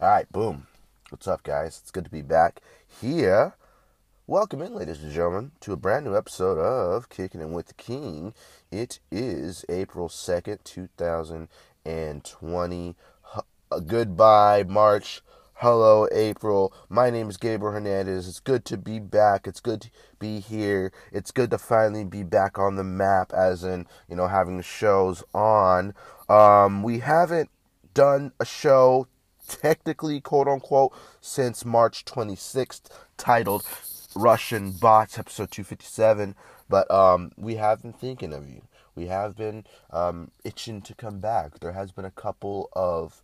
All right, boom. What's up, guys? It's good to be back here. Welcome in, ladies and gentlemen, to a brand new episode of Kicking It with the King. It is April 2nd, 2020. Uh, goodbye, March. Hello, April. My name is Gabriel Hernandez. It's good to be back. It's good to be here. It's good to finally be back on the map, as in, you know, having the shows on. Um, we haven't done a show technically, quote unquote, since March 26th, titled Russian Bots, episode 257. But um, we have been thinking of you. We have been um, itching to come back. There has been a couple of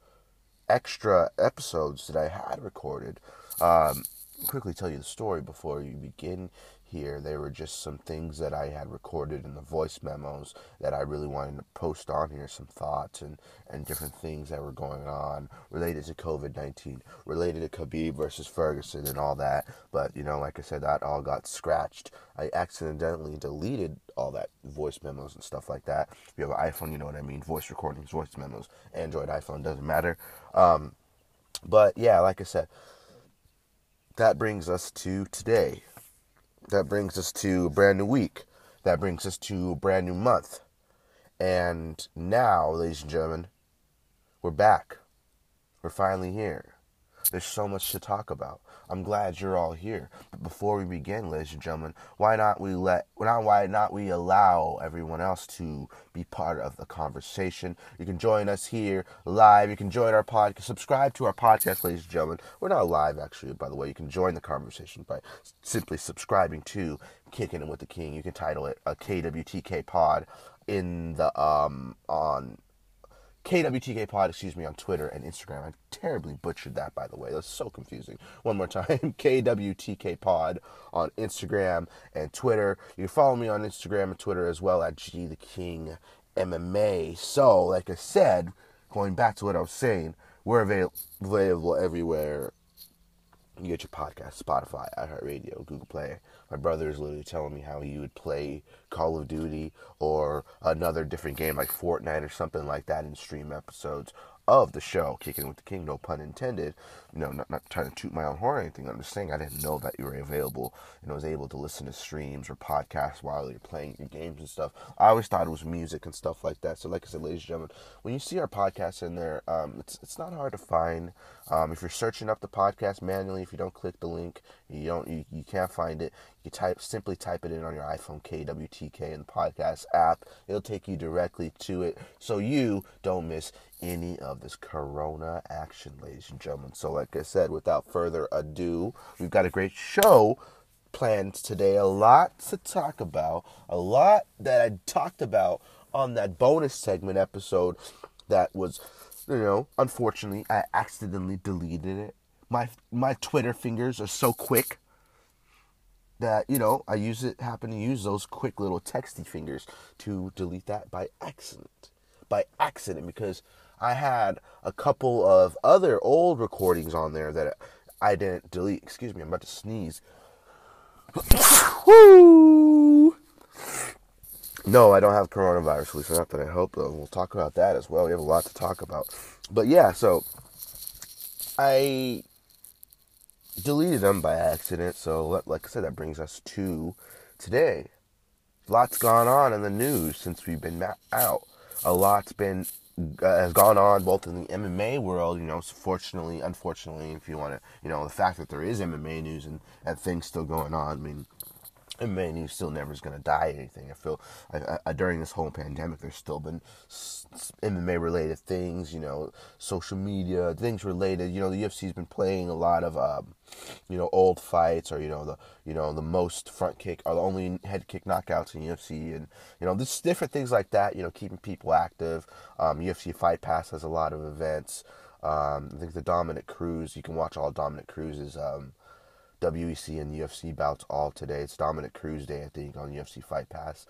extra episodes that I had recorded. Um, quickly tell you the story before you begin here. They were just some things that I had recorded in the voice memos that I really wanted to post on here, some thoughts and, and different things that were going on related to COVID 19, related to Khabib versus Ferguson and all that. But, you know, like I said, that all got scratched. I accidentally deleted all that voice memos and stuff like that. If you have an iPhone, you know what I mean. Voice recordings, voice memos, Android, iPhone, doesn't matter. Um, but yeah, like I said, that brings us to today that brings us to a brand new week. That brings us to a brand new month. And now, ladies and gentlemen, we're back. We're finally here. There's so much to talk about. I'm glad you're all here. But before we begin, ladies and gentlemen, why not we let not why not we allow everyone else to be part of the conversation? You can join us here live. You can join our podcast. Subscribe to our podcast, ladies and gentlemen. We're not live actually, by the way. You can join the conversation by simply subscribing to Kicking It with the King. You can title it a KWTK pod in the um on KWTK Pod, excuse me, on Twitter and Instagram. I terribly butchered that, by the way. That's so confusing. One more time KWTK Pod on Instagram and Twitter. You can follow me on Instagram and Twitter as well at G the King MMA. So, like I said, going back to what I was saying, we're avail- available everywhere you get your podcast, Spotify, iHeartRadio, Google Play. My brother is literally telling me how he would play Call of Duty or another different game like Fortnite or something like that in stream episodes of the show, Kicking with the King, no pun intended. You know, not, not trying to toot my own horn or anything. I'm just saying I didn't know that you were available and I was able to listen to streams or podcasts while you're playing your games and stuff. I always thought it was music and stuff like that. So, like I said, ladies and gentlemen, when you see our podcast in there, um, it's it's not hard to find. Um, if you're searching up the podcast manually, if you don't click the link, you don't you, you can't find it. You type simply type it in on your iPhone KWTK in the podcast app. It'll take you directly to it, so you don't miss any of this Corona action, ladies and gentlemen. So, like I said, without further ado, we've got a great show planned today. A lot to talk about. A lot that I talked about on that bonus segment episode that was you know, unfortunately, I accidentally deleted it. My my Twitter fingers are so quick that you know I use it. Happen to use those quick little texty fingers to delete that by accident. By accident, because I had a couple of other old recordings on there that I didn't delete. Excuse me, I'm about to sneeze. Woo! No, I don't have coronavirus, at least not that I hope, though. We'll talk about that as well. We have a lot to talk about. But yeah, so I deleted them by accident. So, like I said, that brings us to today. Lots gone on in the news since we've been out. A lot's been uh, has gone on both in the MMA world, you know, fortunately, unfortunately, if you want to, you know, the fact that there is MMA news and, and things still going on. I mean, MMA news still never is going to die or anything. I feel I, I, during this whole pandemic, there's still been MMA related things, you know, social media things related. You know, the UFC's been playing a lot of, um, you know, old fights or you know the you know the most front kick or the only head kick knockouts in UFC, and you know, just different things like that. You know, keeping people active. Um, UFC Fight Pass has a lot of events. Um, I think the Dominick Cruz, you can watch all Dominick Cruz's. Um, WEC and UFC bouts all today. It's Dominick Cruz Day, I think, on UFC Fight Pass.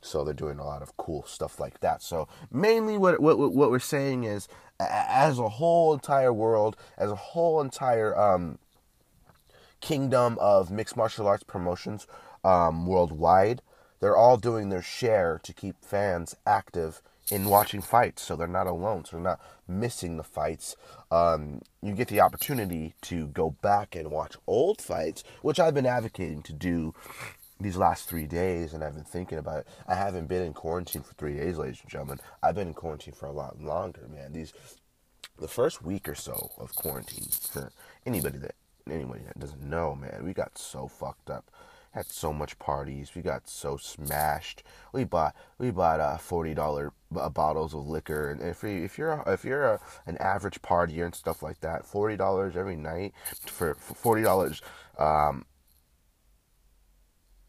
So they're doing a lot of cool stuff like that. So mainly, what what what we're saying is, as a whole entire world, as a whole entire um, kingdom of mixed martial arts promotions um, worldwide, they're all doing their share to keep fans active in watching fights. So they're not alone. So they're not missing the fights, um, you get the opportunity to go back and watch old fights, which I've been advocating to do these last three days, and I've been thinking about it. I haven't been in quarantine for three days, ladies and gentlemen. I've been in quarantine for a lot longer, man. These the first week or so of quarantine for anybody that anybody that doesn't know, man, we got so fucked up. Had so much parties. We got so smashed. We bought we bought uh, forty dollar uh, bottles of liquor, and if you, if you're a, if you're a, an average partier and stuff like that, forty dollars every night for, for forty dollars, um,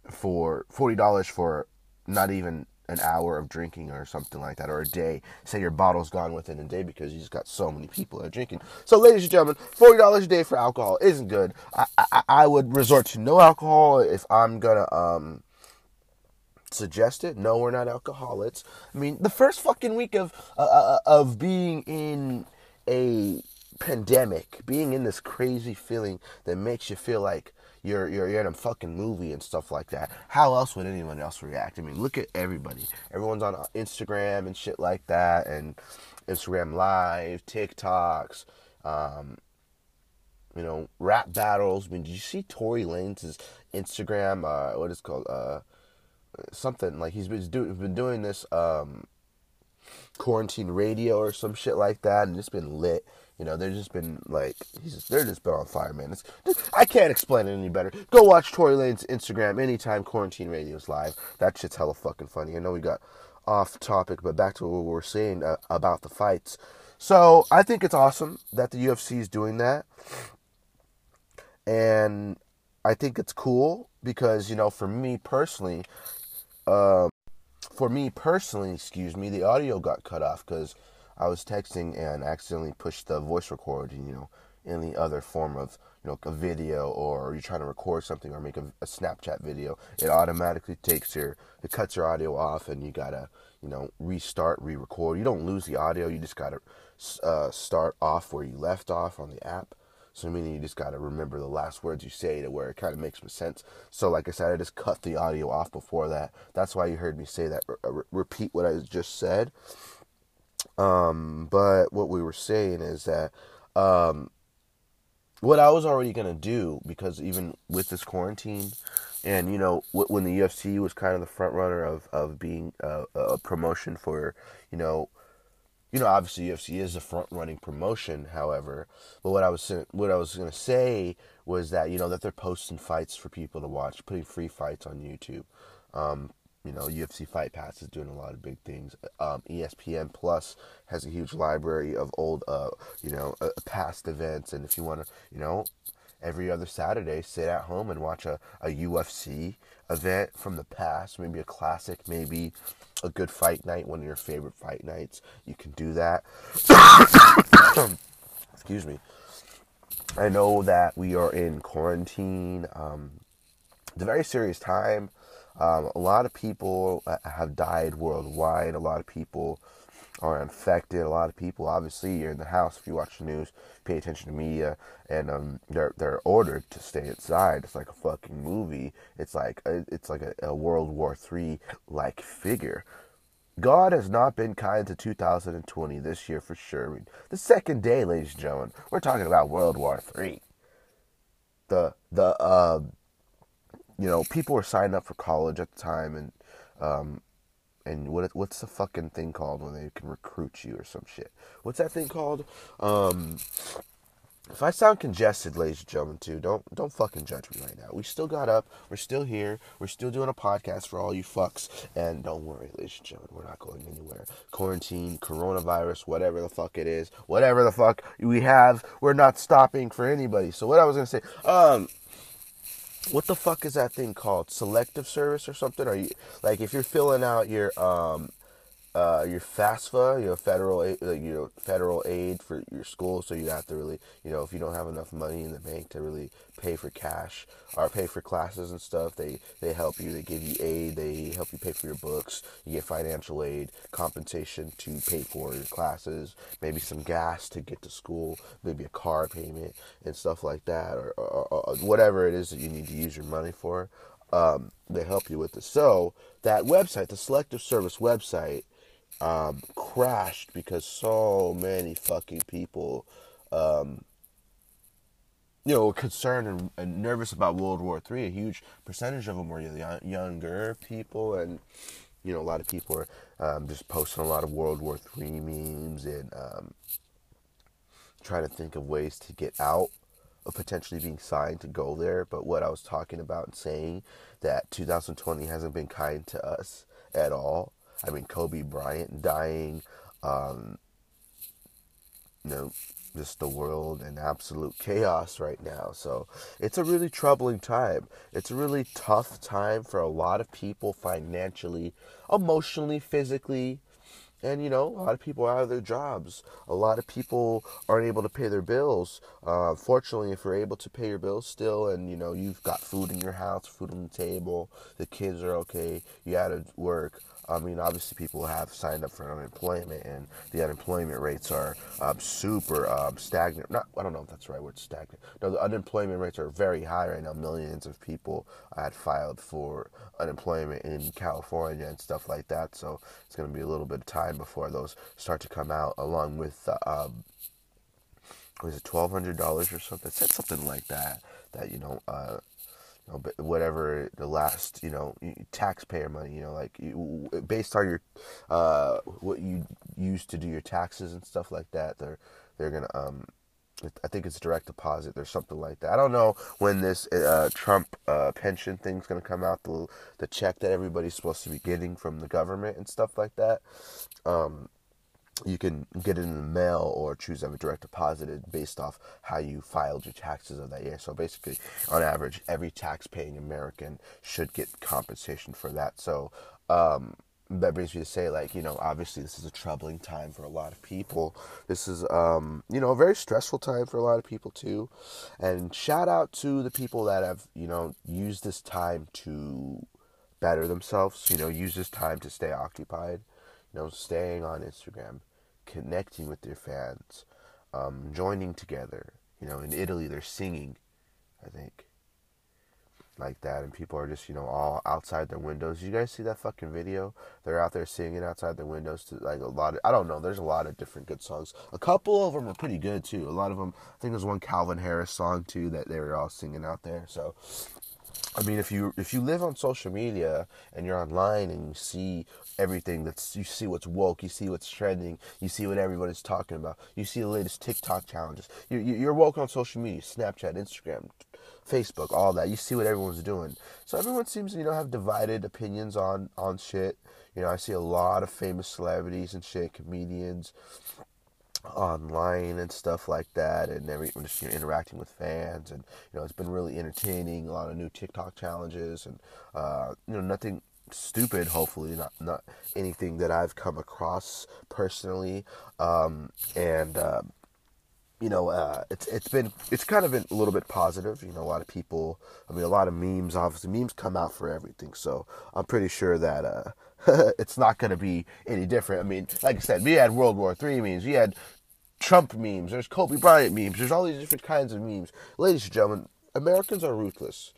for forty dollars for not even an hour of drinking or something like that, or a day. Say your bottle's gone within a day because you just got so many people that are drinking. So, ladies and gentlemen, forty dollars a day for alcohol isn't good. I, I, I would resort to no alcohol if I'm gonna um suggest it. No, we're not alcoholics. I mean, the first fucking week of uh, uh of being in a pandemic, being in this crazy feeling that makes you feel like you're, you're you're in a fucking movie and stuff like that. How else would anyone else react? I mean, look at everybody. Everyone's on Instagram and shit like that, and Instagram Live, TikToks, um, you know, rap battles. I mean, did you see Tory Lanez' Instagram? Uh, what is called? Uh, something like he's been doing been doing this um, quarantine radio or some shit like that, and it's been lit. You know, they've just been like, he's just, they're just been on fire, man. It's, I can't explain it any better. Go watch Tory Lanez Instagram anytime Quarantine Radio's live. That shit's hella fucking funny. I know we got off topic, but back to what we were saying uh, about the fights. So I think it's awesome that the UFC is doing that, and I think it's cool because you know, for me personally, um, for me personally, excuse me, the audio got cut off because I was texting and accidentally pushed the voice recording, you know, any other form of, you know, a video or you're trying to record something or make a, a Snapchat video, it automatically takes your, it cuts your audio off and you gotta, you know, restart, re-record. You don't lose the audio, you just gotta uh, start off where you left off on the app. So meaning you just gotta remember the last words you say to where it kind of makes some sense. So like I said, I just cut the audio off before that. That's why you heard me say that. Re- repeat what I just said. Um, but what we were saying is that um, what I was already gonna do because even with this quarantine, and you know when the UFC was kind of the front runner of of being a, a promotion for you know you know, obviously UFC is a front running promotion. However, but what I was what I was gonna say was that you know that they're posting fights for people to watch, putting free fights on YouTube. Um, you know, UFC Fight Pass is doing a lot of big things. Um, ESPN Plus has a huge library of old, uh, you know, uh, past events. And if you want to, you know, every other Saturday, sit at home and watch a, a UFC event from the past, maybe a classic, maybe a good fight night, one of your favorite fight nights, you can do that. Excuse me. I know that we are in quarantine. Um, it's a very serious time. Um, a lot of people uh, have died worldwide. A lot of people are infected. A lot of people, obviously, you're in the house. If you watch the news, pay attention to media, and um, they're they're ordered to stay inside. It's like a fucking movie. It's like a, it's like a, a World War Three like figure. God has not been kind to 2020 this year for sure. The second day, ladies and gentlemen, we're talking about World War Three. The the uh, you know, people were signing up for college at the time, and um, and what what's the fucking thing called when they can recruit you or some shit? What's that thing called? Um, if I sound congested, ladies and gentlemen, too, don't don't fucking judge me right now. We still got up. We're still here. We're still doing a podcast for all you fucks. And don't worry, ladies and gentlemen, we're not going anywhere. Quarantine, coronavirus, whatever the fuck it is, whatever the fuck we have, we're not stopping for anybody. So what I was gonna say, um, what the fuck is that thing called? Selective service or something? Are you like if you're filling out your um uh, your FAFSA, you know, federal aid, you know, federal aid for your school, so you have to really, you know, if you don't have enough money in the bank to really pay for cash or pay for classes and stuff, they they help you. They give you aid. They help you pay for your books. You get financial aid, compensation to pay for your classes, maybe some gas to get to school, maybe a car payment and stuff like that, or, or, or whatever it is that you need to use your money for. Um, they help you with this. So that website, the Selective Service website um, crashed because so many fucking people, um, you know, were concerned and, and, nervous about World War Three. A huge percentage of them were young, younger people, and you know, a lot of people were um, just posting a lot of World War Three memes and um, trying to think of ways to get out of potentially being signed to go there. But what I was talking about and saying that 2020 hasn't been kind to us at all. I mean, Kobe Bryant dying, um, you know, just the world in absolute chaos right now. So it's a really troubling time. It's a really tough time for a lot of people financially, emotionally, physically, and you know, a lot of people are out of their jobs. A lot of people aren't able to pay their bills. Uh, fortunately, if you're able to pay your bills still, and you know you've got food in your house, food on the table, the kids are okay, you out of work. I mean, obviously, people have signed up for unemployment, and the unemployment rates are um, super um, stagnant. Not, I don't know if that's the right word, stagnant. No, the unemployment rates are very high right now. Millions of people had filed for unemployment in California and stuff like that. So it's going to be a little bit of time before those start to come out, along with um, was it twelve hundred dollars or something? It said something like that. That you know. Uh, whatever the last, you know, taxpayer money, you know, like based on your, uh, what you use to do your taxes and stuff like that, they're, they're gonna, um, I think it's direct deposit. There's something like that. I don't know when this uh, Trump uh, pension thing's gonna come out. The the check that everybody's supposed to be getting from the government and stuff like that. Um, you can get it in the mail or choose to have it direct deposited based off how you filed your taxes of that year. So basically, on average, every tax-paying American should get compensation for that. So um, that brings me to say, like, you know, obviously this is a troubling time for a lot of people. This is, um, you know, a very stressful time for a lot of people too. And shout out to the people that have, you know, used this time to better themselves. You know, use this time to stay occupied you know, staying on Instagram, connecting with their fans, um, joining together. You know, in Italy, they're singing, I think, like that, and people are just, you know, all outside their windows. You guys see that fucking video? They're out there singing outside their windows to like a lot of, I don't know, there's a lot of different good songs. A couple of them are pretty good too. A lot of them, I think there's one Calvin Harris song too that they were all singing out there. So, I mean, if you if you live on social media and you're online and you see everything that's you see what's woke, you see what's trending, you see what everybody's talking about, you see the latest TikTok challenges. You're, you're woke on social media, Snapchat, Instagram, Facebook, all that. You see what everyone's doing. So everyone seems to you know have divided opinions on on shit. You know, I see a lot of famous celebrities and shit, comedians online and stuff like that, and every just you know, interacting with fans, and you know it's been really entertaining. A lot of new TikTok challenges, and uh, you know nothing stupid. Hopefully, not not anything that I've come across personally, um, and. Uh, you know, uh, it's it's been it's kind of been a little bit positive. You know, a lot of people. I mean, a lot of memes. Obviously, memes come out for everything. So I'm pretty sure that uh, it's not going to be any different. I mean, like I said, we had World War Three memes, we had Trump memes, there's Kobe Bryant memes, there's all these different kinds of memes. Ladies and gentlemen, Americans are ruthless.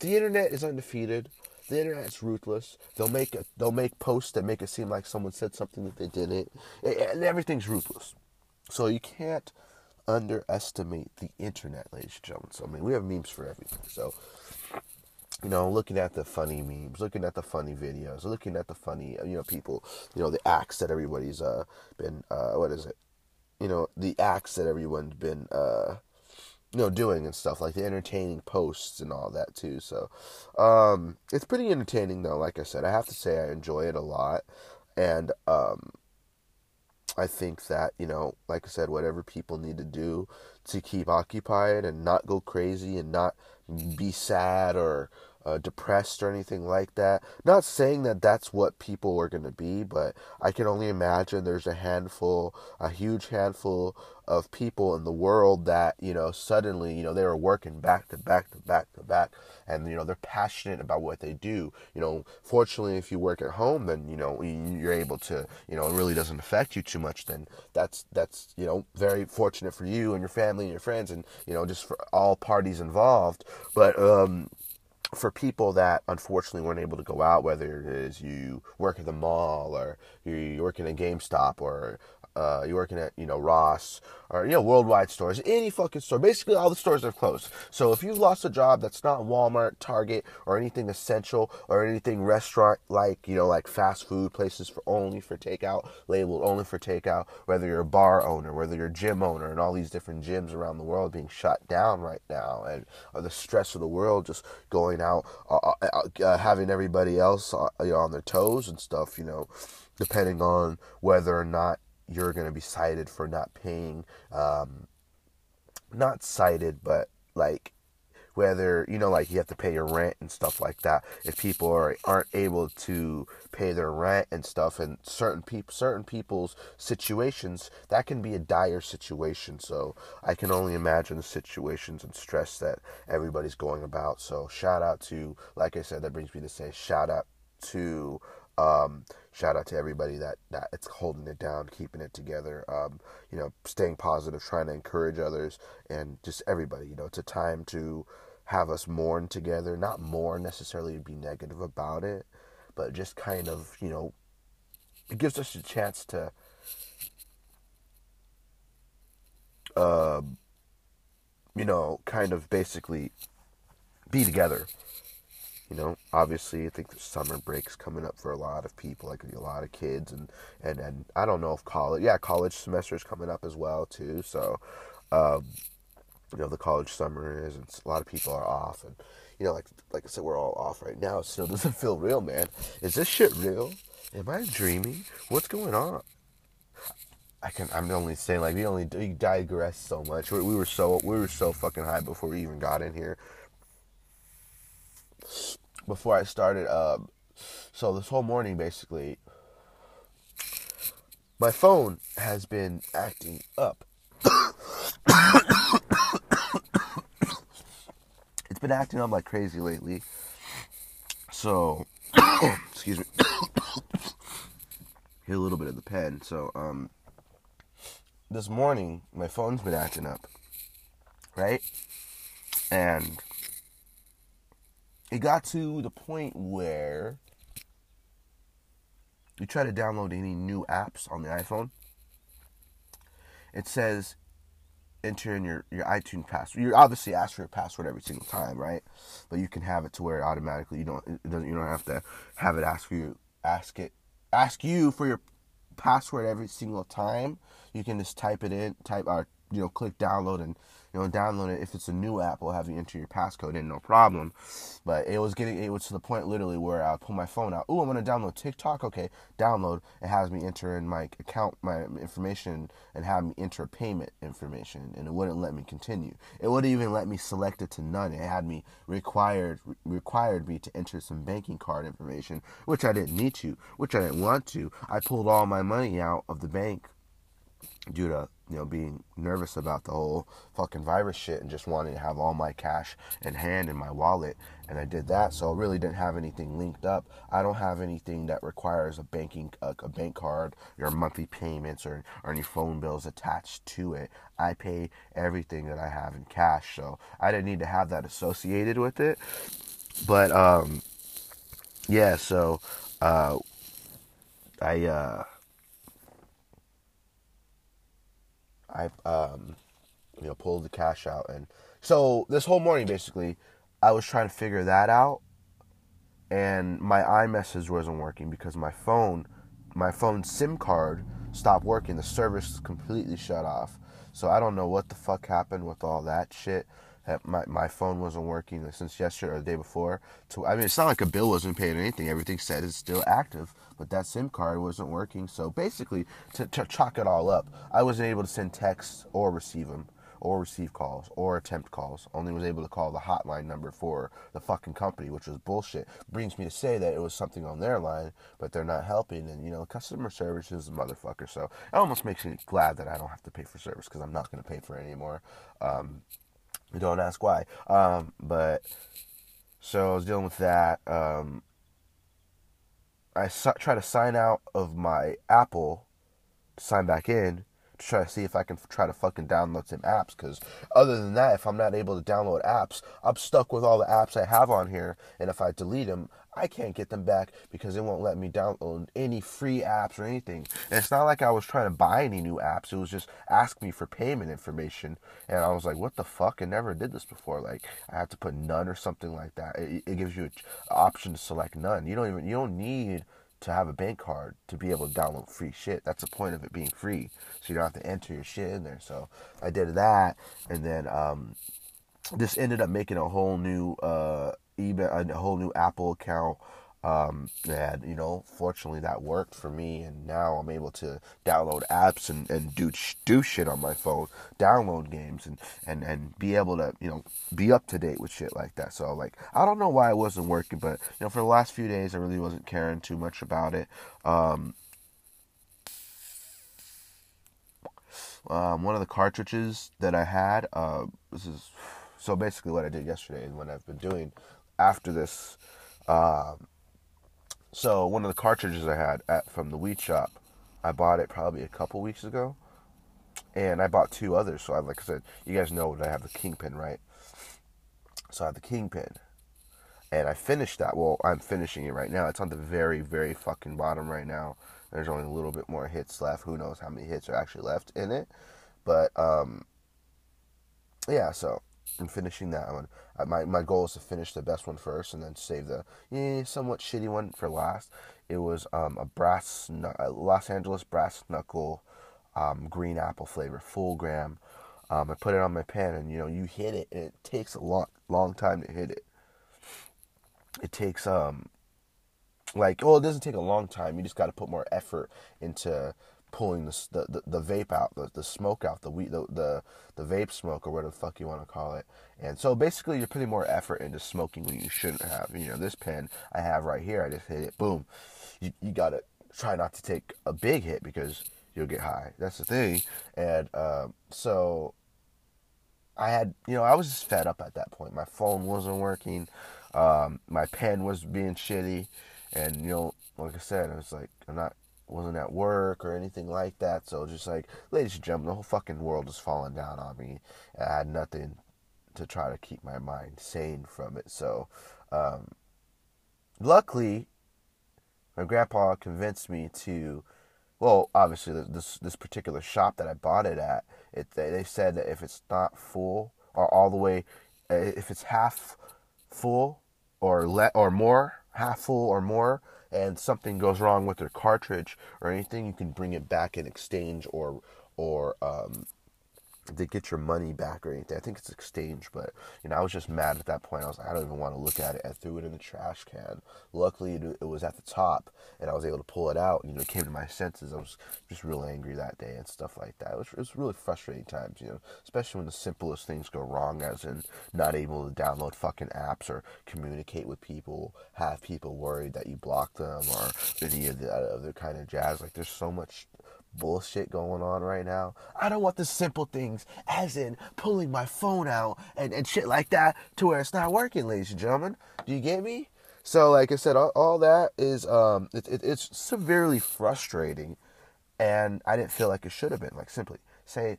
The internet is undefeated. The internet's ruthless. They'll make a, they'll make posts that make it seem like someone said something that they didn't, and everything's ruthless. So you can't underestimate the internet, ladies and gentlemen. So I mean, we have memes for everything. So you know, looking at the funny memes, looking at the funny videos, looking at the funny, you know, people, you know, the acts that everybody's uh been uh what is it? You know, the acts that everyone's been uh you know doing and stuff like the entertaining posts and all that too. So, um it's pretty entertaining though, like I said. I have to say I enjoy it a lot and um I think that, you know, like I said, whatever people need to do to keep occupied and not go crazy and not be sad or uh, depressed or anything like that. Not saying that that's what people are going to be, but I can only imagine there's a handful, a huge handful of people in the world that, you know, suddenly, you know, they were working back to back to back to back and, you know, they're passionate about what they do. You know, fortunately, if you work at home, then, you know, you're able to, you know, it really doesn't affect you too much. Then that's, that's, you know, very fortunate for you and your family and your friends and, you know, just for all parties involved. But, um, for people that unfortunately weren't able to go out, whether it is you work at the mall or you work in a GameStop or uh, you're working at you know Ross or you know worldwide stores, any fucking store. Basically, all the stores are closed. So if you've lost a job that's not Walmart, Target, or anything essential or anything restaurant like you know like fast food places for only for takeout, labeled only for takeout. Whether you're a bar owner, whether you're a gym owner, and all these different gyms around the world being shut down right now, and uh, the stress of the world just going out, uh, uh, uh having everybody else uh, you know, on their toes and stuff. You know depending on whether or not you're going to be cited for not paying, um, not cited, but like whether you know like you have to pay your rent and stuff like that. If people are aren't able to pay their rent and stuff and certain people certain people's situations that can be a dire situation. So i can only imagine the situations and stress that everybody's going about. So shout out to like i said that brings me to say shout out to um, shout out to everybody that that it's holding it down, keeping it together. Um, you know, staying positive, trying to encourage others, and just everybody. You know, it's a time to have us mourn together. Not mourn necessarily be negative about it, but just kind of you know, it gives us a chance to. Uh, you know, kind of basically be together you know, obviously, I think the summer break's coming up for a lot of people, like a lot of kids, and and and I don't know if college, yeah, college semester is coming up as well too. So, um, you know, the college summer is, and a lot of people are off, and you know, like like I said, we're all off right now. so It doesn't feel real, man. Is this shit real? Am I dreaming? What's going on? I can. I'm only saying like we only we digress so much. We, we were so we were so fucking high before we even got in here before I started. Um, so this whole morning, basically, my phone has been acting up. it's been acting up like crazy lately. So, excuse me. Hit a little bit of the pen. So, um, this morning, my phone's been acting up. Right? And it got to the point where you try to download any new apps on the iPhone. It says enter in your, your iTunes password. You obviously ask for your password every single time, right? But you can have it to where it automatically you don't it doesn't you don't have to have it ask for you ask it ask you for your password every single time. You can just type it in, type or you know click download and you know, download it. If it's a new app, we'll have you enter your passcode in, no problem. But it was getting, it was to the point literally where I pull my phone out. Oh, I'm gonna download TikTok. Okay, download. It has me enter in my account, my information, and have me enter payment information, and it wouldn't let me continue. It wouldn't even let me select it to none. It had me required required me to enter some banking card information, which I didn't need to, which I didn't want to. I pulled all my money out of the bank due to you know being nervous about the whole fucking virus shit and just wanting to have all my cash in hand in my wallet and I did that. So I really didn't have anything linked up. I don't have anything that requires a banking a, a bank card your monthly payments or, or any phone bills attached to it. I pay everything that I have in cash. So I didn't need to have that associated with it. But um yeah so uh I uh I um, you know pulled the cash out, and so this whole morning basically, I was trying to figure that out, and my iMessage wasn't working because my phone, my phone SIM card stopped working. The service completely shut off. So I don't know what the fuck happened with all that shit my, my phone wasn't working since yesterday or the day before. So I mean, it's not like a bill wasn't paid or anything. Everything said it's still active, but that SIM card wasn't working. So basically, to, to chalk it all up, I wasn't able to send texts or receive them or receive calls or attempt calls. Only was able to call the hotline number for the fucking company, which was bullshit. Brings me to say that it was something on their line, but they're not helping. And you know, customer service is a motherfucker. So it almost makes me glad that I don't have to pay for service because I'm not going to pay for it anymore. Um, don't ask why. Um, but so I was dealing with that. Um, I try to sign out of my Apple, sign back in, to try to see if I can try to fucking download some apps. Because other than that, if I'm not able to download apps, I'm stuck with all the apps I have on here. And if I delete them, I can't get them back because it won't let me download any free apps or anything. And it's not like I was trying to buy any new apps. It was just asking me for payment information. And I was like, what the fuck? I never did this before. Like I had to put none or something like that. It, it gives you an option to select none. You don't even, you don't need to have a bank card to be able to download free shit. That's the point of it being free. So you don't have to enter your shit in there. So I did that. And then, um, this ended up making a whole new, uh, eBay, a whole new Apple account. Um, and you know, fortunately that worked for me, and now I'm able to download apps and, and do do shit on my phone, download games, and, and and be able to you know be up to date with shit like that. So like, I don't know why it wasn't working, but you know, for the last few days, I really wasn't caring too much about it. Um, um, one of the cartridges that I had, uh, this is so basically what I did yesterday and what I've been doing after this. Um, so one of the cartridges I had at, from the weed shop, I bought it probably a couple weeks ago, and I bought two others. So I, like I said, you guys know that I have the Kingpin, right? So I have the Kingpin, and I finished that. Well, I'm finishing it right now. It's on the very, very fucking bottom right now. There's only a little bit more hits left. Who knows how many hits are actually left in it? But um, yeah. So I'm finishing that one. Uh, my my goal is to finish the best one first, and then save the eh, somewhat shitty one for last. It was um, a brass Los Angeles brass knuckle um, green apple flavor, full gram. Um, I put it on my pen, and you know you hit it, and it takes a long long time to hit it. It takes um like well, it doesn't take a long time. You just got to put more effort into pulling the, the, the, vape out, the, the smoke out, the weed, the, the, the vape smoke or whatever the fuck you want to call it. And so basically you're putting more effort into smoking when you shouldn't have. You know, this pen I have right here, I just hit it, boom. You, you got to try not to take a big hit because you'll get high. That's the thing. And um, so I had, you know, I was just fed up at that point. My phone wasn't working. Um, my pen was being shitty. And, you know, like I said, I was like, I'm not wasn't at work or anything like that. So just like, ladies and gentlemen, the whole fucking world is falling down on me. I had nothing to try to keep my mind sane from it. So, um, luckily, my grandpa convinced me to. Well, obviously, this this particular shop that I bought it at, it they said that if it's not full or all the way, uh, if it's half full or let or more, half full or more, and something goes wrong with their cartridge or anything, you can bring it back in exchange or or um, to get your money back or anything. I think it's exchange, but you know, I was just mad at that point. I was like, I don't even want to look at it. I threw it in the trash can. Luckily, it was at the top, and I was able to pull it out. You know, it came to my senses. I was just real angry that day and stuff like that. It was, it was really frustrating times, you know, especially when the simplest things go wrong, as in not able to download fucking apps or communicate with people, have people worried that you block them or any of the uh, other kind of jazz. Like, there's so much bullshit going on right now. I don't want the simple things, as in pulling my phone out and, and shit like that, to where it's not working, ladies and gentlemen. Do you get me? So, like I said, all, all that is um, it, it, it's severely frustrating, and I didn't feel like it should have been. Like simply say,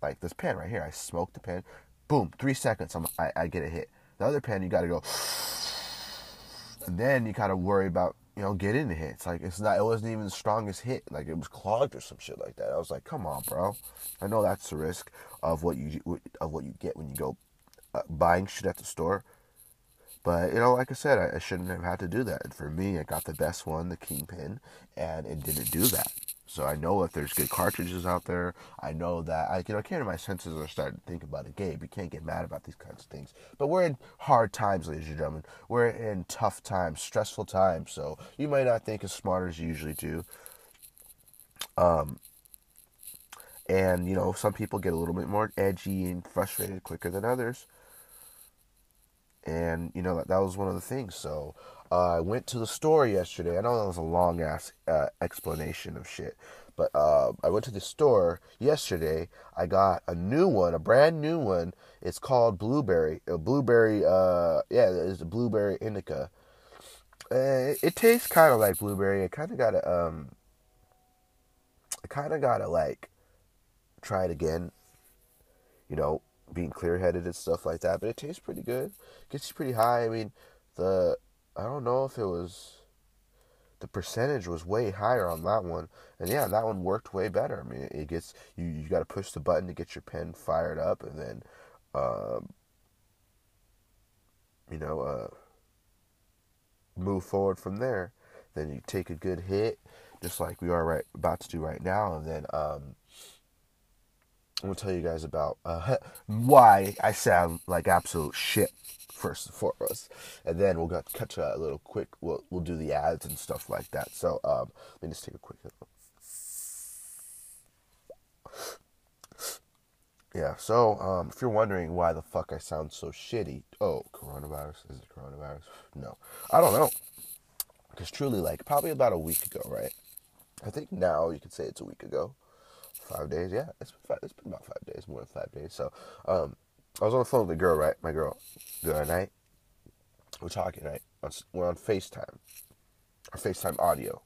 like this pen right here, I smoke the pen, boom, three seconds, I'm, I, I get a hit. The other pen, you got to go, and then you of worry about you know, get into hits. Like it's not, it wasn't even the strongest hit. Like it was clogged or some shit like that. I was like, come on, bro. I know that's the risk of what you of what you get when you go uh, buying shit at the store. But you know, like I said, I, I shouldn't have had to do that. And for me, I got the best one, the Kingpin, and it didn't do that. So I know that there's good cartridges out there. I know that I, you know, I my senses and started to think about it. Gabe, you can't get mad about these kinds of things. But we're in hard times, ladies and gentlemen. We're in tough times, stressful times. So you might not think as smart as you usually do. Um, and you know, some people get a little bit more edgy and frustrated quicker than others. And you know that, that was one of the things. So uh, I went to the store yesterday. I know that was a long ass uh, explanation of shit, but uh, I went to the store yesterday. I got a new one, a brand new one. It's called Blueberry. A blueberry, uh, yeah, it's a blueberry indica. It, it tastes kind of like blueberry. It kind of got a, um, it kind of got a like try it again. You know, being clear headed and stuff like that. But it tastes pretty good. Gets you pretty high. I mean, the I don't know if it was the percentage was way higher on that one. And yeah, that one worked way better. I mean, it gets you you got to push the button to get your pen fired up, and then, um, you know, uh, move forward from there. Then you take a good hit, just like we are right about to do right now, and then um, I'm gonna tell you guys about uh, why I sound like absolute shit first and foremost, and then we'll get cut to a little quick. We'll we'll do the ads and stuff like that. So um, let me just take a quick. Yeah, so um, if you're wondering why the fuck I sound so shitty, oh, coronavirus? Is it coronavirus? No, I don't know. Because truly, like probably about a week ago, right? I think now you could say it's a week ago five days. Yeah, it's been, five, it's been about five days, more than five days. So, um, I was on the phone with a girl, right? My girl, the other night. We're talking, right? We're on FaceTime, or FaceTime audio,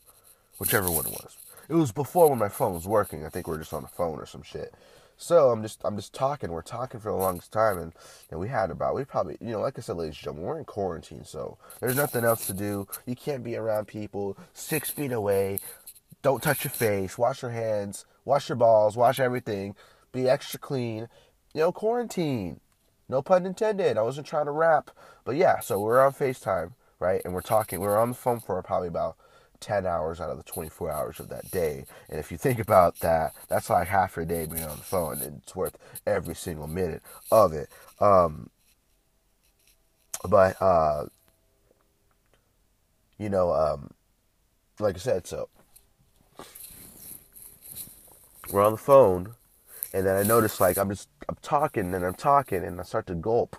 whichever one it was. It was before when my phone was working. I think we are just on the phone or some shit. So I'm just I'm just talking. We're talking for the longest time, and, and we had about we probably you know like I said, ladies and gentlemen, we're in quarantine, so there's nothing else to do. You can't be around people six feet away. Don't touch your face. Wash your hands wash your balls, wash everything, be extra clean. You know, quarantine. No pun intended. I wasn't trying to rap. But yeah, so we're on FaceTime, right? And we're talking. We are on the phone for probably about 10 hours out of the 24 hours of that day. And if you think about that, that's like half your day being on the phone. And it's worth every single minute of it. Um, but, uh, you know, um, like I said, so we're on the phone, and then I notice like I'm just I'm talking and I'm talking and I start to gulp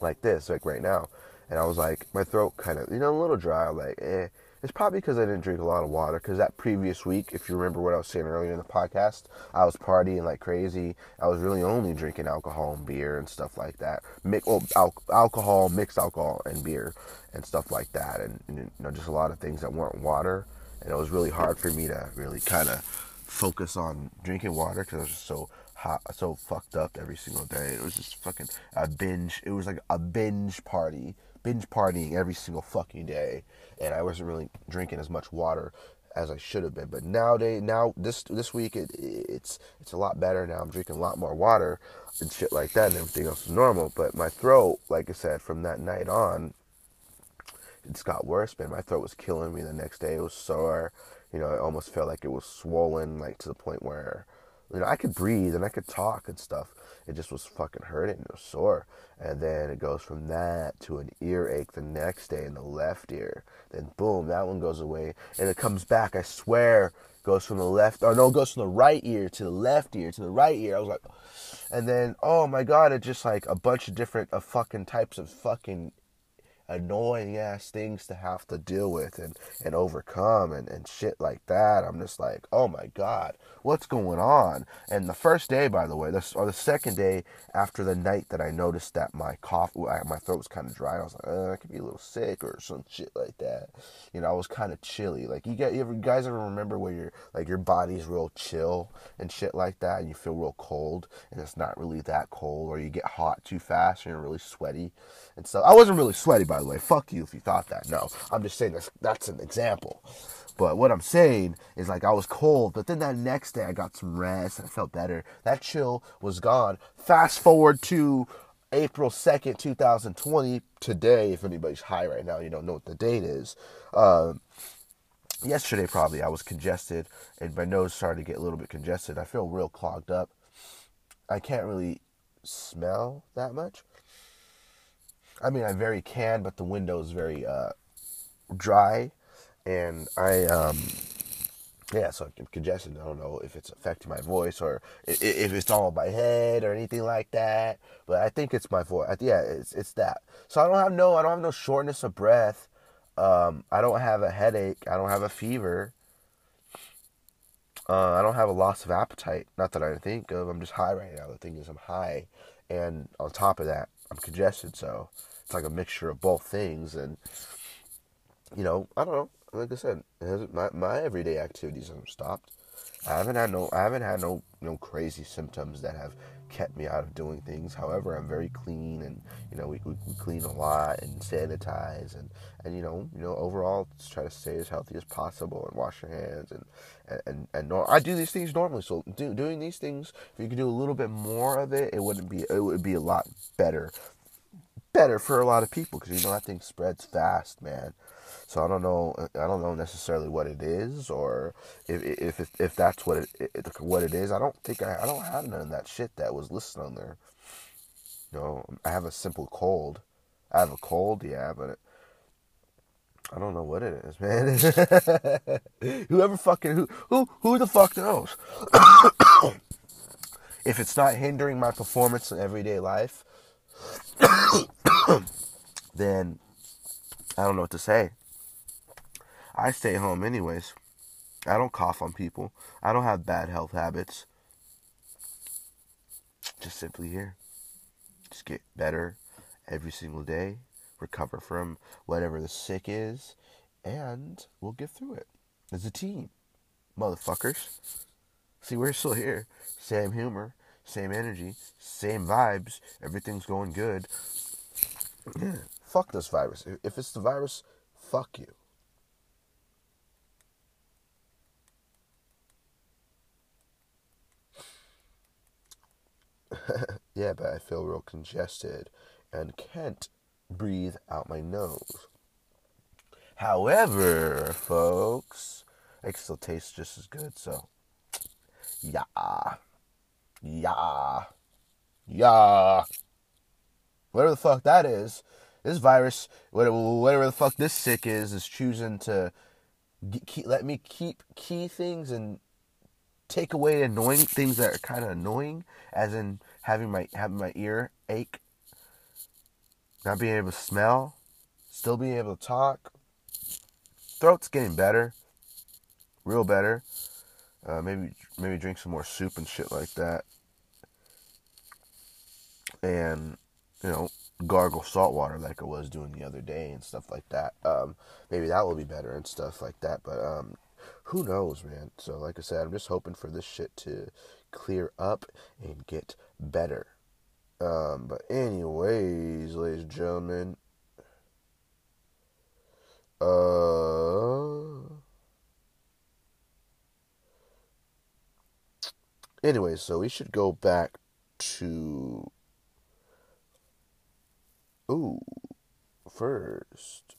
like this, like right now, and I was like my throat kind of you know a little dry. Like eh. It's probably because I didn't drink a lot of water. Because that previous week, if you remember what I was saying earlier in the podcast, I was partying like crazy. I was really only drinking alcohol and beer and stuff like that. Mix, well, al- alcohol, mixed alcohol and beer and stuff like that, and, and you know just a lot of things that weren't water. And it was really hard for me to really kind of focus on drinking water because I was just so hot, so fucked up every single day. It was just fucking a binge. It was like a binge party, binge partying every single fucking day, and I wasn't really drinking as much water as I should have been. But nowadays, now this this week, it, it's it's a lot better now. I'm drinking a lot more water and shit like that, and everything else is normal. But my throat, like I said, from that night on, it's got worse. Man, my throat was killing me the next day. It was sore you know, it almost felt like it was swollen, like to the point where, you know, I could breathe and I could talk and stuff. It just was fucking hurting. It was sore. And then it goes from that to an earache the next day in the left ear. Then boom, that one goes away. And it comes back, I swear, goes from the left, or no, goes from the right ear to the left ear to the right ear. I was like, and then, oh my god, it just like a bunch of different uh, fucking types of fucking annoying ass things to have to deal with and, and overcome and, and shit like that. I'm just like, oh my God, what's going on? And the first day, by the way, this, or the second day after the night that I noticed that my cough, my throat was kind of dry, I was like, uh, I could be a little sick or some shit like that. You know, I was kind of chilly. Like, you, get, you, guys ever remember where your like your body's real chill and shit like that and you feel real cold and it's not really that cold or you get hot too fast and you're really sweaty and so I wasn't really sweaty by the way. Fuck you if you thought that. No, I'm just saying that's that's an example. But what I'm saying is like I was cold, but then that next day I got some rest and I felt better. That chill was gone. Fast forward to April 2nd, 2020, today, if anybody's high right now, you don't know what the date is. Um, yesterday, probably, I was congested and my nose started to get a little bit congested. I feel real clogged up. I can't really smell that much. I mean, I very can, but the window is very uh, dry, and I um, yeah, so I'm congested. I don't know if it's affecting my voice or if it's all my head or anything like that. But I think it's my voice. Yeah, it's it's that. So I don't have no I don't have no shortness of breath. Um, I don't have a headache. I don't have a fever. Uh, I don't have a loss of appetite. Not that I think of. I'm just high right now. The thing is, I'm high, and on top of that, I'm congested. So it's like a mixture of both things. And you know, I don't know. Like I said, my my everyday activities haven't stopped. I haven't had no I haven't had no no crazy symptoms that have kept me out of doing things. However, I'm very clean, and you know we, we, we clean a lot and sanitize, and and you know you know overall just try to stay as healthy as possible and wash your hands and and and, and I do these things normally. So do, doing these things, if you could do a little bit more of it, it wouldn't be it would be a lot better better for a lot of people because you know that thing spreads fast, man. So I don't know. Uh, I don't know necessarily what it is, or if if if that's what it, it what it is. I don't think I I don't have none of that shit that was listed on there. Know, I have a simple cold. I have a cold, yeah, but I don't know what it is, man. Whoever fucking who who who the fuck knows? if it's not hindering my performance in everyday life, then I don't know what to say. I stay home anyways. I don't cough on people. I don't have bad health habits. Just simply here. Just get better every single day. Recover from whatever the sick is. And we'll get through it. As a team. Motherfuckers. See, we're still here. Same humor. Same energy. Same vibes. Everything's going good. Fuck this virus. If it's the virus, fuck you. yeah, but I feel real congested and can't breathe out my nose. However, folks, it still tastes just as good, so yeah, yeah, yeah. Whatever the fuck that is, this virus, whatever, the fuck this sick is, is choosing to keep, let me keep key things and take away annoying things that are kind of annoying, as in having my having my ear ache, not being able to smell, still being able to talk. Throat's getting better, real better. Uh, maybe maybe drink some more soup and shit like that, and you know gargle salt water like I was doing the other day and stuff like that. Um, maybe that will be better and stuff like that. But um, who knows, man? So, like I said, I'm just hoping for this shit to clear up and get better. Um, but anyways, ladies and gentlemen, uh, anyways, so we should go back to, ooh, first,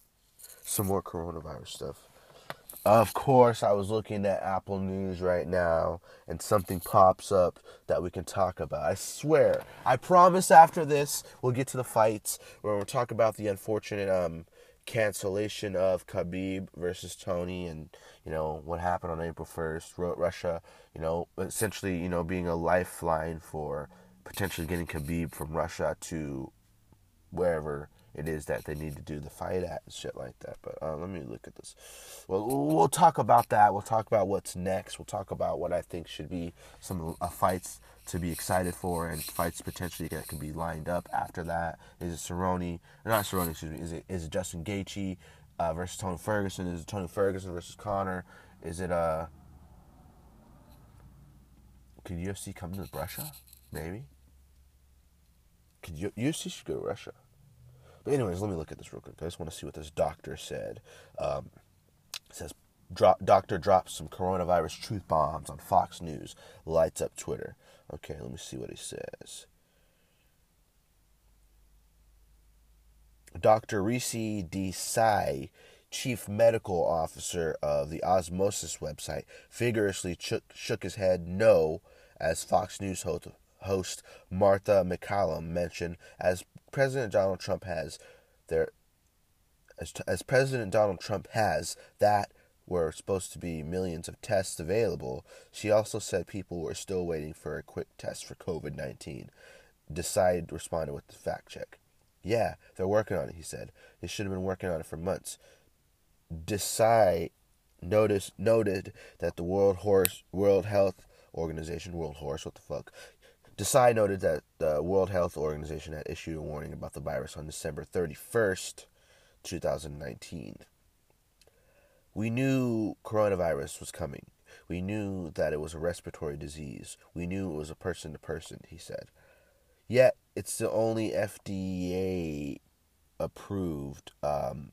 some more coronavirus stuff. Of course, I was looking at Apple News right now and something pops up that we can talk about. I swear. I promise after this, we'll get to the fights where we'll talk about the unfortunate um, cancellation of Khabib versus Tony and, you know, what happened on April 1st. Russia, you know, essentially, you know, being a lifeline for potentially getting Khabib from Russia to wherever it is that they need to do the fight at and shit like that. But uh, let me look at this. Well, we'll talk about that. We'll talk about what's next. We'll talk about what I think should be some uh, fights to be excited for and fights potentially that can be lined up after that. Is it Cerrone? Not Cerrone, excuse me. Is it is it Justin Gaethje uh, versus Tony Ferguson? Is it Tony Ferguson versus Conor? Is it uh? Could UFC come to Russia? Maybe. Could you, UFC should go to Russia? But anyways, let me look at this real quick. I just want to see what this doctor said. Um, says drop, doctor drops some coronavirus truth bombs on Fox News, lights up Twitter. Okay, let me see what he says. Dr. Rishi Desai, chief medical officer of the Osmosis website, vigorously shook, shook his head no as Fox News host, host Martha MacCallum mentioned as President Donald Trump has there as, as President Donald Trump has that were supposed to be millions of tests available, she also said people were still waiting for a quick test for COVID 19. Desai responded with the fact check. Yeah, they're working on it, he said. They should have been working on it for months. Desai notice noted that the World Horse World Health Organization, World Horse, what the fuck, Desai noted that the World Health Organization had issued a warning about the virus on December 31st, 2019. We knew coronavirus was coming. We knew that it was a respiratory disease. We knew it was a person to person, he said. Yet, it's the only FDA approved um,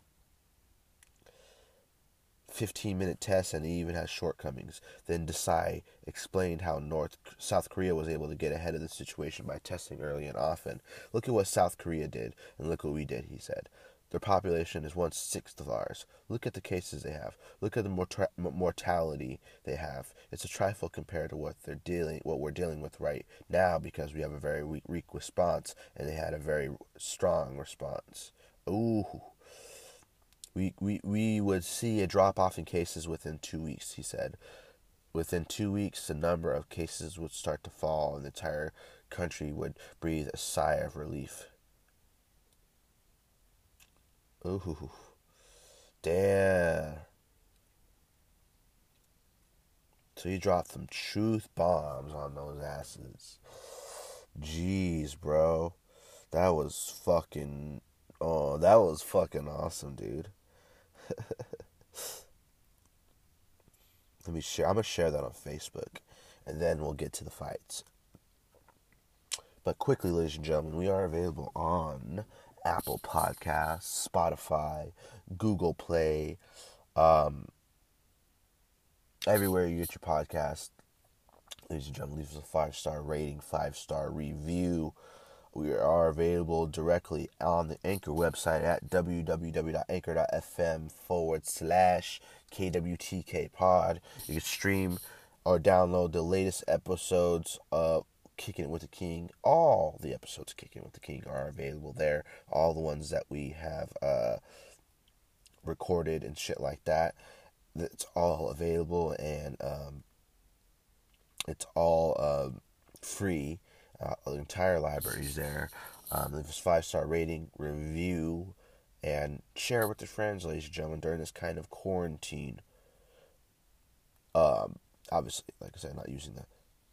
15 minute test and it even has shortcomings. Then Desai explained how North South Korea was able to get ahead of the situation by testing early and often. Look at what South Korea did and look what we did, he said. Their population is one sixth of ours. Look at the cases they have. Look at the morta- mortality they have. It's a trifle compared to what they're dealing, what we're dealing with right now, because we have a very weak, weak response, and they had a very strong response. Ooh, we, we, we would see a drop off in cases within two weeks, he said. Within two weeks, the number of cases would start to fall, and the entire country would breathe a sigh of relief. Ooh, damn. So he dropped some truth bombs on those asses. Jeez, bro. That was fucking. Oh, that was fucking awesome, dude. Let me share. I'm gonna share that on Facebook, and then we'll get to the fights. But quickly, ladies and gentlemen, we are available on Apple Podcasts, Spotify, Google Play, um, everywhere you get your podcast. Ladies and gentlemen, leave us a five star rating, five star review. We are available directly on the Anchor website at www.anchor.fm forward slash KWTK pod. You can stream or download the latest episodes of Kicking It with the King. All the episodes Kicking It with the King are available there. All the ones that we have uh, recorded and shit like that. It's all available and um, it's all uh, free uh, entire library is there. Um, leave us five star rating, review, and share with your friends, ladies and gentlemen, during this kind of quarantine. Um, obviously, like I said, not using the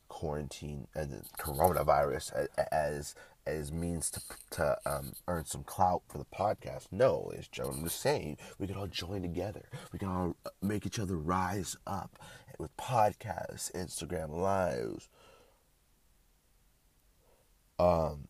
quarantine and the coronavirus as as means to to um, earn some clout for the podcast. No, and gentlemen, I'm just saying we can all join together. We can all make each other rise up with podcasts, Instagram lives, um,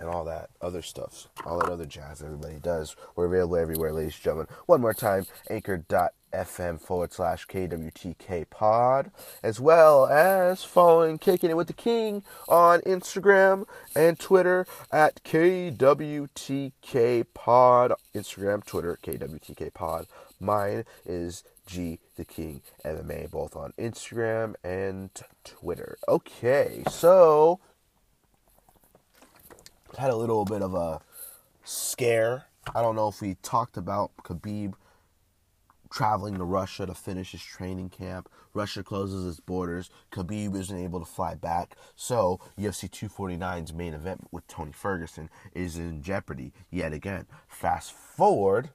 and all that other stuff, all that other jazz everybody does. We're available everywhere, ladies and gentlemen. One more time, anchor.fm forward slash KWTK pod, as well as following Kicking It with the King on Instagram and Twitter at KWTK pod. Instagram, Twitter, KWTK pod. Mine is G the King MMA, both on Instagram and Twitter. Okay, so had a little bit of a scare. I don't know if we talked about Khabib traveling to Russia to finish his training camp. Russia closes its borders. Khabib isn't able to fly back. So, UFC 249's main event with Tony Ferguson is in jeopardy yet again. Fast forward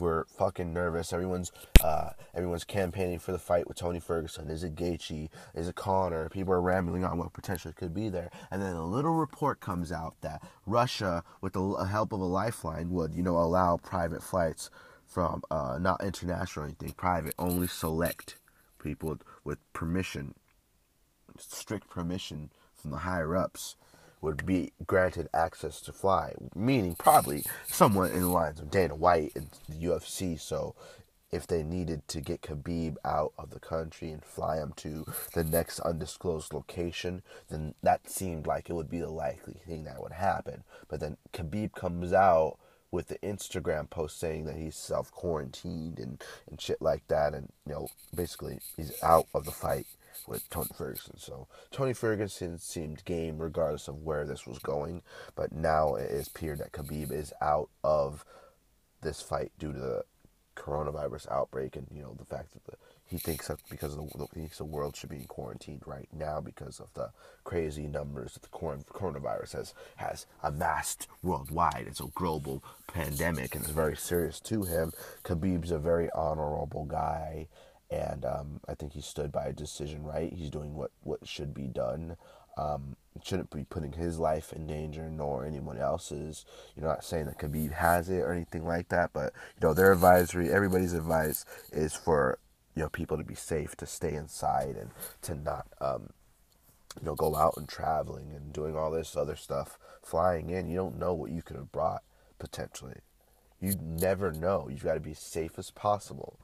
we're fucking nervous. Everyone's uh, everyone's campaigning for the fight with Tony Ferguson. Is it Gaethje? Is it Conor? People are rambling on what potentially could be there, and then a little report comes out that Russia, with the help of a lifeline, would you know allow private flights from uh, not international or anything, private, only select people with permission, strict permission from the higher ups would be granted access to fly, meaning probably someone in the lines of Dana White and the UFC. So if they needed to get Khabib out of the country and fly him to the next undisclosed location, then that seemed like it would be the likely thing that would happen. But then Khabib comes out with the Instagram post saying that he's self quarantined and, and shit like that, and you know, basically he's out of the fight with Tony Ferguson. So Tony Ferguson seemed game regardless of where this was going, but now it is appeared that Khabib is out of this fight due to the coronavirus outbreak and you know the fact that the, he thinks that because of the, he thinks the world should be quarantined right now because of the crazy numbers that the coronavirus has has amassed worldwide. It's a global pandemic and it's very serious to him. Khabib's a very honorable guy and um, I think he stood by a decision right. He's doing what, what should be done. Um, shouldn't be putting his life in danger nor anyone else's. You're not saying that Khabib has it or anything like that, but you know their advisory, everybody's advice is for you know people to be safe to stay inside and to not um, you know go out and traveling and doing all this other stuff flying in you don't know what you could have brought potentially you never know you've got to be safe as possible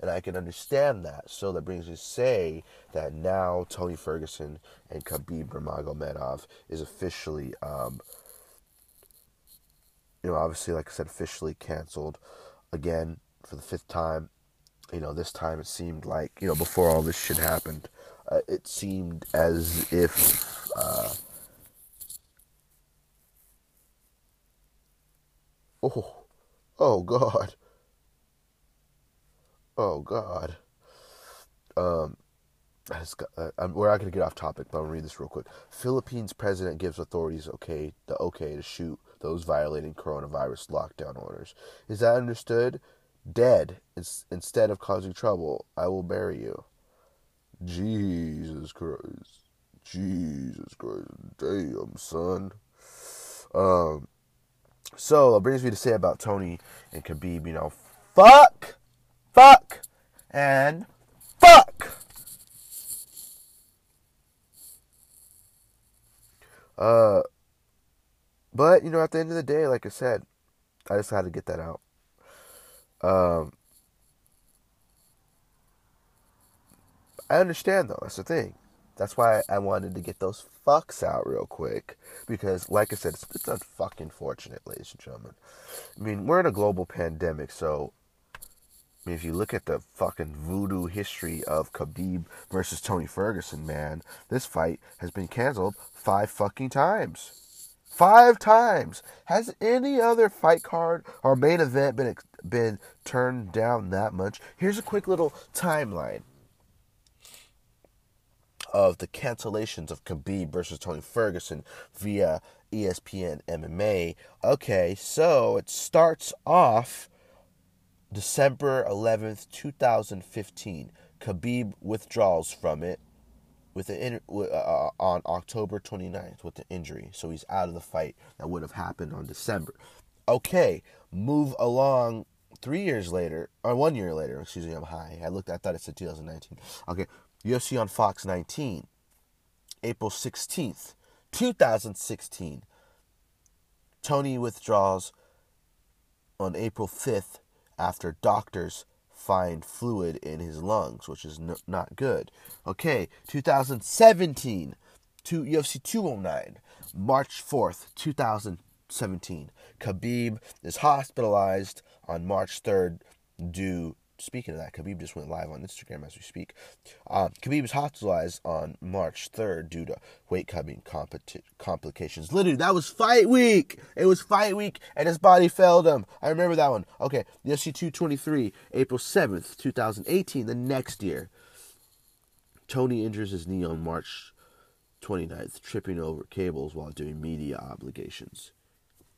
and I can understand that. So that brings me to say that now Tony Ferguson and Khabib Nurmagomedov is officially, um, you know, obviously, like I said, officially canceled again for the fifth time. You know, this time it seemed like, you know, before all this shit happened, uh, it seemed as if. Uh, oh, oh God Oh God. Um, I just got, I'm, we're not going to get off topic, but I'm going to read this real quick. Philippines president gives authorities okay the okay to shoot those violating coronavirus lockdown orders. Is that understood? Dead instead of causing trouble, I will bury you. Jesus Christ. Jesus Christ. Damn, son. Um, so it brings me to say about Tony and Khabib, you know, fuck fuck, and fuck. Uh, but you know, at the end of the day, like I said, I just had to get that out. Um, I understand though. That's the thing. That's why I wanted to get those fucks out real quick because, like I said, it's, it's unfucking fortunate, ladies and gentlemen. I mean, we're in a global pandemic, so I mean, if you look at the fucking voodoo history of Khabib versus Tony Ferguson, man, this fight has been canceled five fucking times. Five times. Has any other fight card or main event been been turned down that much? Here's a quick little timeline of the cancellations of Khabib versus Tony Ferguson via ESPN MMA. Okay, so it starts off December 11th, 2015, Khabib withdraws from it with an uh, uh, on October 29th with an injury. So he's out of the fight that would have happened on December. Okay, move along 3 years later or 1 year later, excuse me, I'm high. I looked I thought it said 2019. Okay, UFC on Fox 19. April 16th, 2016. Tony withdraws on April 5th after doctors find fluid in his lungs, which is not good. Okay, 2017 to UFC 209, March 4th, 2017. Khabib is hospitalized on March 3rd due speaking of that, Khabib just went live on Instagram as we speak. Uh, Khabib was hospitalized on March 3rd due to weight cutting competi- complications. Literally, that was fight week. It was fight week, and his body failed him. I remember that one. Okay, UFC 223, April 7th, 2018, the next year. Tony injures his knee on March 29th, tripping over cables while doing media obligations.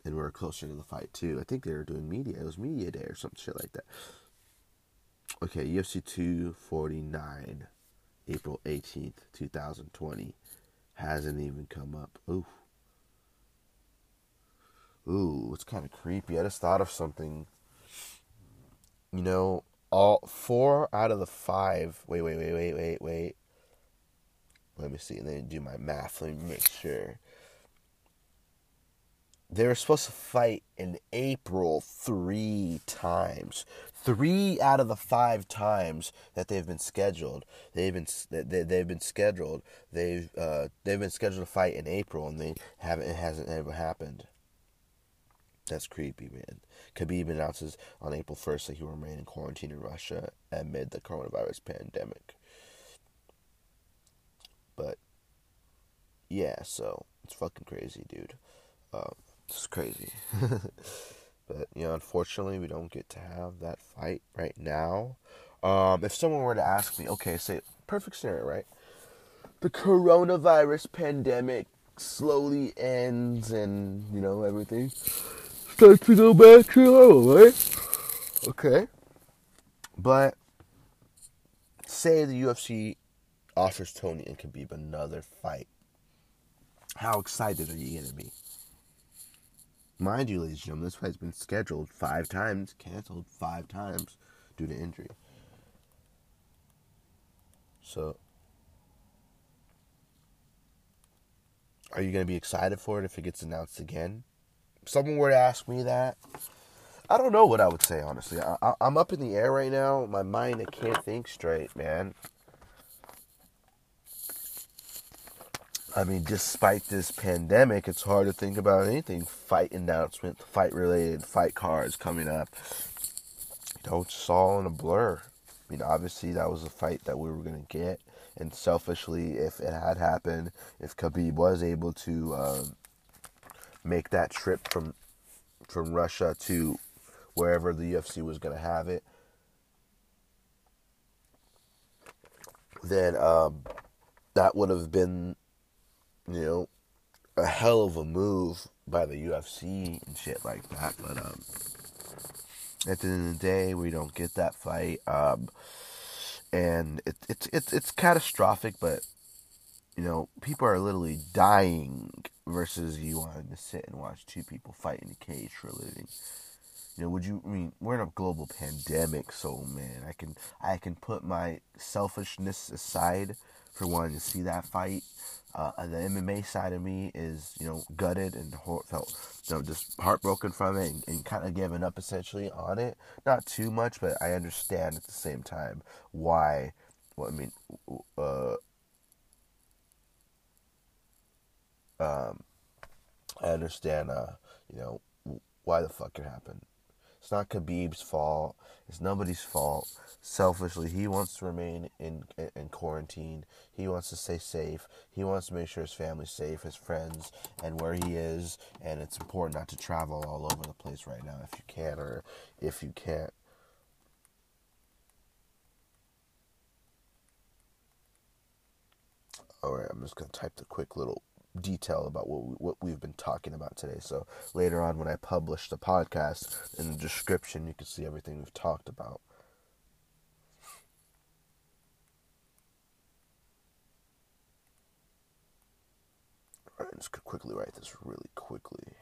And we're closer to the fight, too. I think they were doing media. It was media day or some shit like that. Okay, UFC 249, April 18th, 2020. Hasn't even come up. Ooh. Ooh, it's kind of creepy. I just thought of something. You know, all four out of the five. Wait, wait, wait, wait, wait, wait. Let me see. Let me do my math. Let me make sure. They were supposed to fight in April three times. Three out of the five times that they've been scheduled, they've been they, they've been scheduled. They've uh, they've been scheduled to fight in April, and they haven't. It hasn't ever happened. That's creepy, man. Khabib announces on April 1st that he will remain in quarantine in Russia amid the coronavirus pandemic. But yeah, so it's fucking crazy, dude. Um, it's crazy. but you know, unfortunately, we don't get to have that fight right now. Um, if someone were to ask me, okay, say perfect scenario, right? The coronavirus pandemic slowly ends, and you know everything starts to go back to normal, right? Okay, but say the UFC offers Tony and Khabib another fight. How excited are you gonna be? Mind you, ladies and gentlemen, this fight's been scheduled five times, canceled five times due to injury. So, are you going to be excited for it if it gets announced again? If someone were to ask me that, I don't know what I would say, honestly. I, am up in the air right now. My mind, I can't think straight, man. I mean, despite this pandemic, it's hard to think about anything fight announcement, fight related, fight cards coming up. You know, it's all in a blur. I mean, obviously, that was a fight that we were going to get. And selfishly, if it had happened, if Khabib was able to um, make that trip from from Russia to wherever the UFC was going to have it, then um, that would have been, you know, a hell of a move by the UFC and shit like that. But um, at the end of the day, we don't get that fight, um, and it, it's it's it's catastrophic. But you know, people are literally dying versus you wanting to sit and watch two people fight in a cage for a living. You know, would you I mean we're in a global pandemic, so man, I can I can put my selfishness aside for wanting to see that fight. Uh, the MMA side of me is, you know, gutted and felt, you know, just heartbroken from it and, and kind of given up essentially on it. Not too much, but I understand at the same time why. Well, I mean, uh, um, I understand, uh, you know, why the fuck it happened. It's not Khabib's fault. It's nobody's fault. Selfishly, he wants to remain in in quarantine. He wants to stay safe. He wants to make sure his family's safe, his friends, and where he is. And it's important not to travel all over the place right now if you can or if you can't. All right, I'm just gonna type the quick little detail about what we, what we've been talking about today. So later on, when I publish the podcast, in the description, you can see everything we've talked about. All right, just quickly write this really quickly.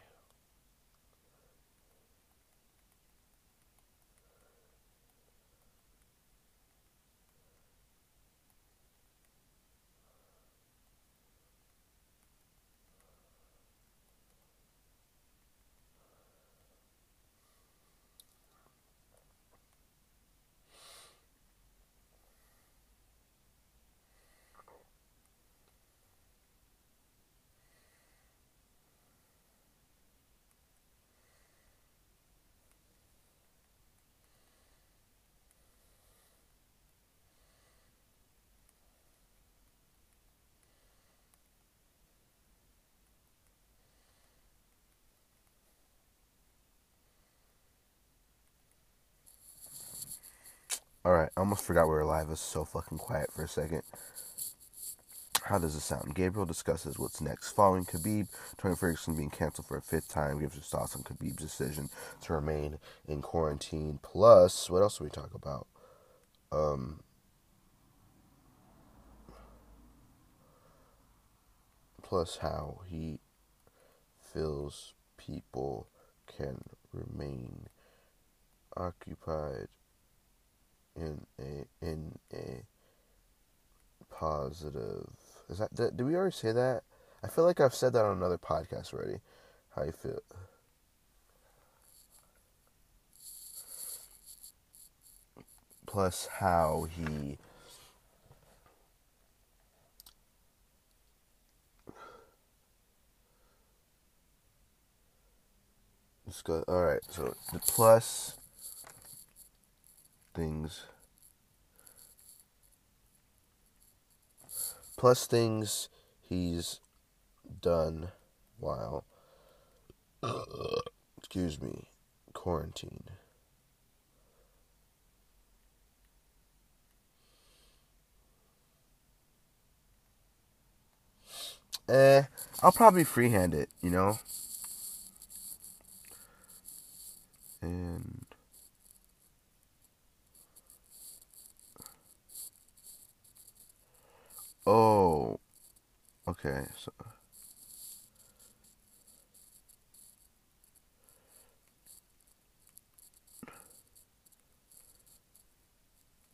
Alright, I almost forgot we were live. It was so fucking quiet for a second. How does this sound? Gabriel discusses what's next. Following Khabib, Tony Ferguson being canceled for a fifth time, gives his thoughts on Khabib's decision to remain in quarantine. Plus, what else do we talk about? Um, plus, how he feels people can remain occupied in a in a positive. Is that did, did we already say that? I feel like I've said that on another podcast already. How you feel? Plus, how he. Let's go. All right. So the plus things. Plus things he's done while excuse me quarantine eh i'll probably freehand it you know? And Oh, okay. So.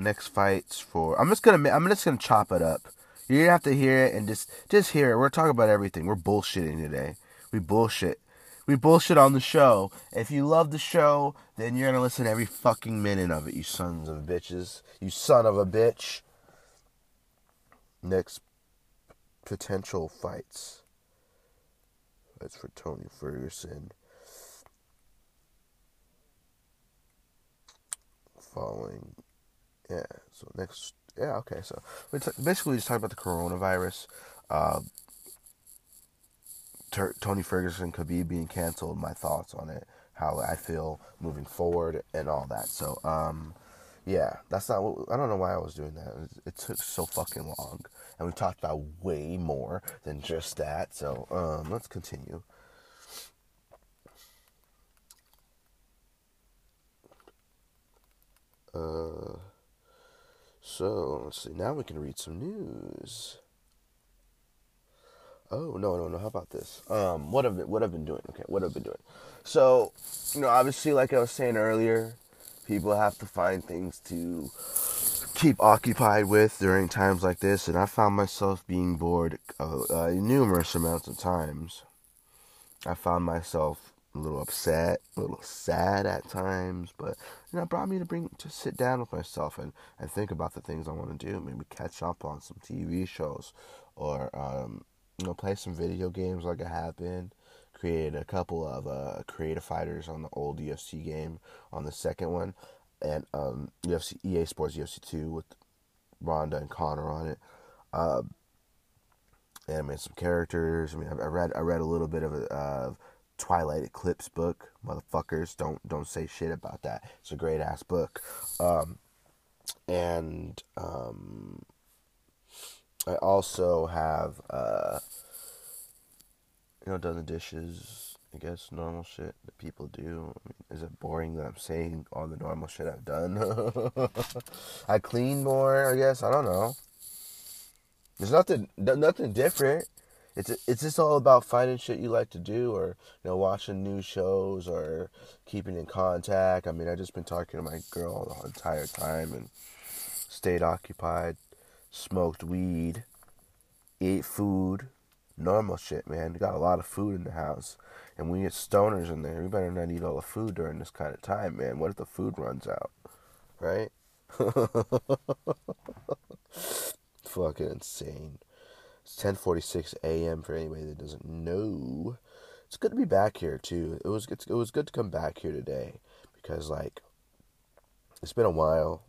next fights for. I'm just gonna I'm just gonna chop it up. You're gonna have to hear it and just just hear it. We're talking about everything. We're bullshitting today. We bullshit. We bullshit on the show. If you love the show, then you're gonna listen to every fucking minute of it. You sons of bitches. You son of a bitch. Next potential fights. That's for Tony Ferguson. Following, yeah. So next, yeah, okay. So we t- basically just talk about the coronavirus. Uh, Ter- Tony Ferguson, Khabib being canceled. My thoughts on it, how I feel moving forward, and all that. So, um, yeah, that's not what I don't know why I was doing that. It, took so fucking long, and we talked about way more than just that. So, um, let's continue. Uh, so let's see. Now we can read some news. Oh no no no! How about this? Um, what have what I've been doing? Okay, what I've been doing. So, you know, obviously, like I was saying earlier, people have to find things to keep occupied with during times like this, and I found myself being bored uh, uh, numerous amounts of times. I found myself a little upset, a little sad at times, but you know, it brought me to bring to sit down with myself and, and think about the things I want to do. Maybe catch up on some TV shows, or um, you know, play some video games like I have been. Created a couple of uh, creative fighters on the old UFC game on the second one, and um, UFC EA Sports UFC two with Ronda and Conor on it. Uh, animated some characters. I mean, I, read I read a little bit of a. Uh, Twilight Eclipse book. Motherfuckers, don't don't say shit about that. It's a great ass book. Um, and um, I also have uh, you know done the dishes. I guess normal shit that people do. I mean, is it boring that I'm saying all the normal shit I've done? I clean more. I guess I don't know. There's nothing nothing different it's it's just all about finding shit you like to do or you know watching new shows or keeping in contact i mean I've just been talking to my girl the entire time and stayed occupied smoked weed ate food normal shit man we got a lot of food in the house and we get stoners in there we better not eat all the food during this kind of time man what if the food runs out right fucking insane it's 10:46 a.m. for anybody that doesn't know. It's good to be back here too. It was it was good to come back here today because like it's been a while.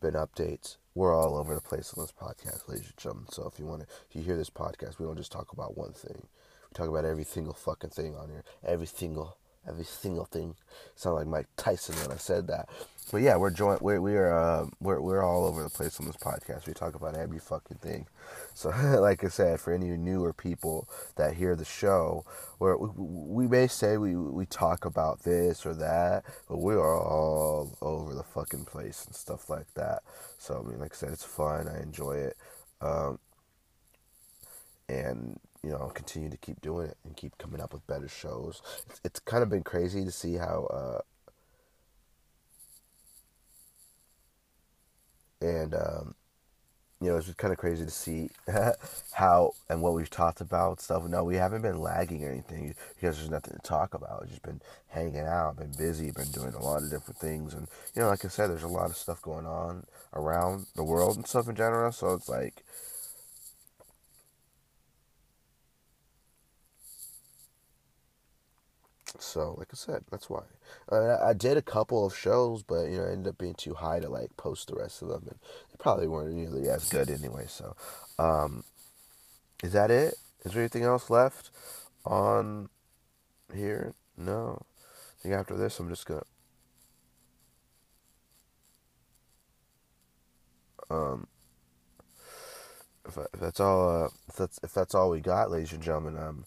Been updates. We're all over the place on this podcast, ladies and gentlemen. So if you want to, if you hear this podcast, we don't just talk about one thing. We talk about every single fucking thing on here. Every single, every single thing. Sound like Mike Tyson when I said that. But yeah, we're joint. We're we are uh, we're we're all over the place on this podcast. We talk about every fucking thing. So, like I said, for any newer people that hear the show, where we, we may say we we talk about this or that, but we are all over the fucking place and stuff like that. So, I mean, like I said, it's fun. I enjoy it, um, and you know, continue to keep doing it and keep coming up with better shows. It's, it's kind of been crazy to see how. Uh, and um, you know it's just kind of crazy to see how and what we've talked about stuff. No, we haven't been lagging or anything because there's nothing to talk about. We've just been hanging out, been busy, been doing a lot of different things, and you know, like I said, there's a lot of stuff going on around the world and stuff in general. So it's like So, like I said, that's why. Uh, I did a couple of shows, but you know, I ended up being too high to like post the rest of them, and they probably weren't nearly as good anyway. So, um, is that it? Is there anything else left on here? No. I think after this, I'm just gonna. Um, if, if that's all, uh, if that's if that's all we got, ladies and gentlemen, um,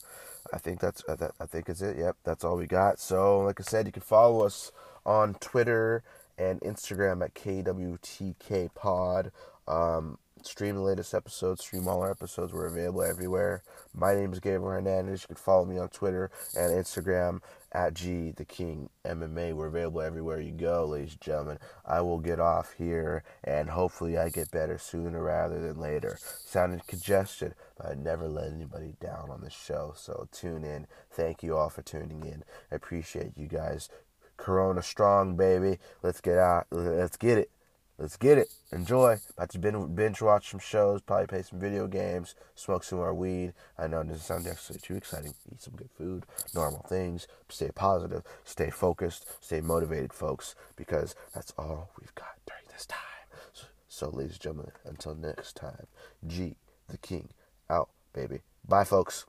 I think that's I, I think is it. Yep, that's all we got. So, like I said, you can follow us on Twitter and Instagram at KWTK Pod. Um, stream the latest episodes, stream all our episodes. We're available everywhere. My name is Gabriel Hernandez. You can follow me on Twitter and Instagram at G the King MMA. We're available everywhere you go, ladies and gentlemen. I will get off here and hopefully I get better sooner rather than later. Sounded congested, but I never let anybody down on the show. So tune in. Thank you all for tuning in. I appreciate you guys. Corona strong, baby. Let's get out. Let's get it. Let's get it. Enjoy. About to binge watch some shows, probably play some video games, smoke some more weed. I know it doesn't sound actually too exciting. Eat some good food, normal things. Stay positive, stay focused, stay motivated, folks, because that's all we've got during this time. So, so ladies and gentlemen, until next time, G, the King, out, baby. Bye, folks.